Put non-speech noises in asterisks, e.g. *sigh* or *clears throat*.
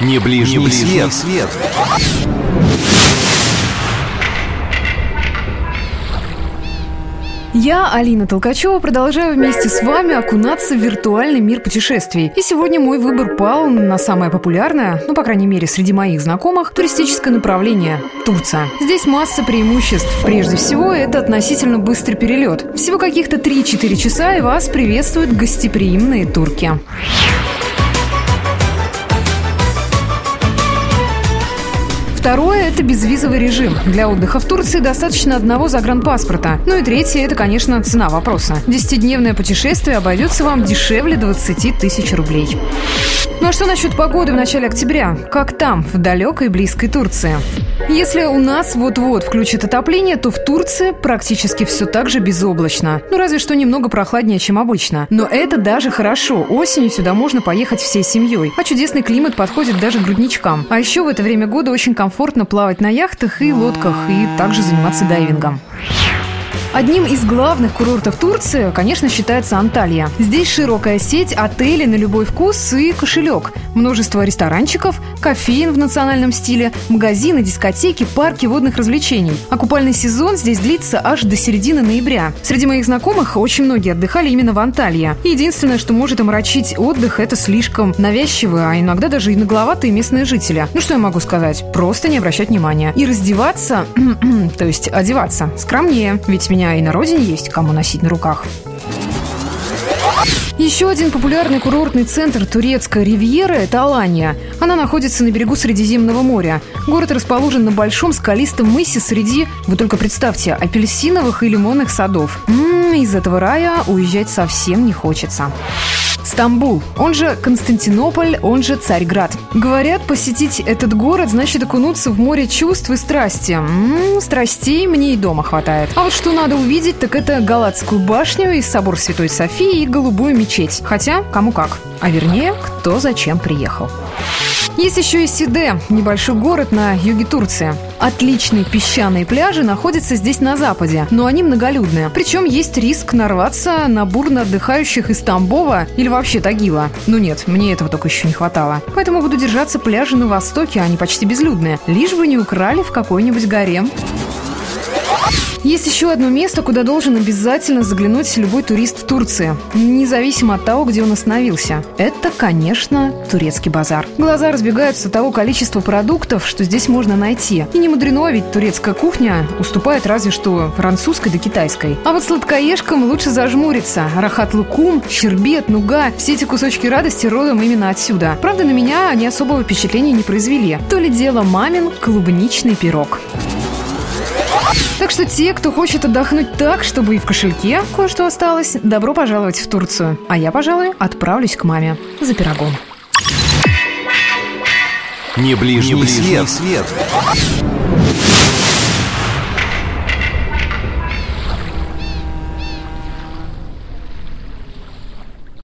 Не ближний, Не ближний свет. свет. Я, Алина Толкачева, продолжаю вместе с вами окунаться в виртуальный мир путешествий. И сегодня мой выбор пал на самое популярное, ну, по крайней мере, среди моих знакомых, туристическое направление – Турция. Здесь масса преимуществ. Прежде всего, это относительно быстрый перелет. Всего каких-то 3-4 часа, и вас приветствуют гостеприимные турки. Второе – это безвизовый режим. Для отдыха в Турции достаточно одного загранпаспорта. Ну и третье – это, конечно, цена вопроса. Десятидневное путешествие обойдется вам дешевле 20 тысяч рублей. Ну а что насчет погоды в начале октября? Как там, в далекой близкой Турции? Если у нас вот-вот включат отопление, то в Турции практически все так же безоблачно. Ну разве что немного прохладнее, чем обычно. Но это даже хорошо. Осенью сюда можно поехать всей семьей. А чудесный климат подходит даже грудничкам. А еще в это время года очень комфортно плавать на яхтах и лодках, и также заниматься дайвингом. Одним из главных курортов Турции, конечно, считается Анталия. Здесь широкая сеть отелей на любой вкус и кошелек. Множество ресторанчиков, кофеин в национальном стиле, магазины, дискотеки, парки водных развлечений. А купальный сезон здесь длится аж до середины ноября. Среди моих знакомых очень многие отдыхали именно в Анталии. Единственное, что может омрачить отдых, это слишком навязчивые, а иногда даже и нагловатые местные жители. Ну что я могу сказать? Просто не обращать внимания. И раздеваться, *clears throat* то есть одеваться, скромнее. Ведь меня меня и на родине есть кому носить на руках. Еще один популярный курортный центр турецкая ривьера – это Алания. Она находится на берегу Средиземного моря. Город расположен на большом скалистом мысе среди, вы только представьте, апельсиновых и лимонных садов. М-м, из этого рая уезжать совсем не хочется. Стамбул, он же Константинополь, он же Царьград. Говорят, посетить этот город значит окунуться в море чувств и страсти. М-м, страстей мне и дома хватает. А вот что надо увидеть, так это Галатскую башню и собор Святой Софии и голубую мечеть. Хотя, кому как. А вернее, кто зачем приехал. Есть еще и Сиде, небольшой город на юге Турции. Отличные песчаные пляжи находятся здесь на западе, но они многолюдные. Причем есть риск нарваться на бурно отдыхающих из Тамбова или вообще Тагила. Ну нет, мне этого только еще не хватало. Поэтому буду держаться пляжи на востоке, они почти безлюдные. Лишь бы не украли в какой-нибудь гарем. Есть еще одно место, куда должен обязательно заглянуть любой турист в Турции, независимо от того, где он остановился. Это, конечно, турецкий базар. Глаза разбегаются от того количества продуктов, что здесь можно найти. И не мудрено, ведь турецкая кухня уступает разве что французской да китайской. А вот сладкоежкам лучше зажмуриться. Рахат лукум, щербет, нуга – все эти кусочки радости родом именно отсюда. Правда, на меня они особого впечатления не произвели. То ли дело мамин клубничный пирог. Так что те, кто хочет отдохнуть так, чтобы и в кошельке кое-что осталось, добро пожаловать в Турцию. А я, пожалуй, отправлюсь к маме за пирогом. Не ближний, Не ближний свет. свет.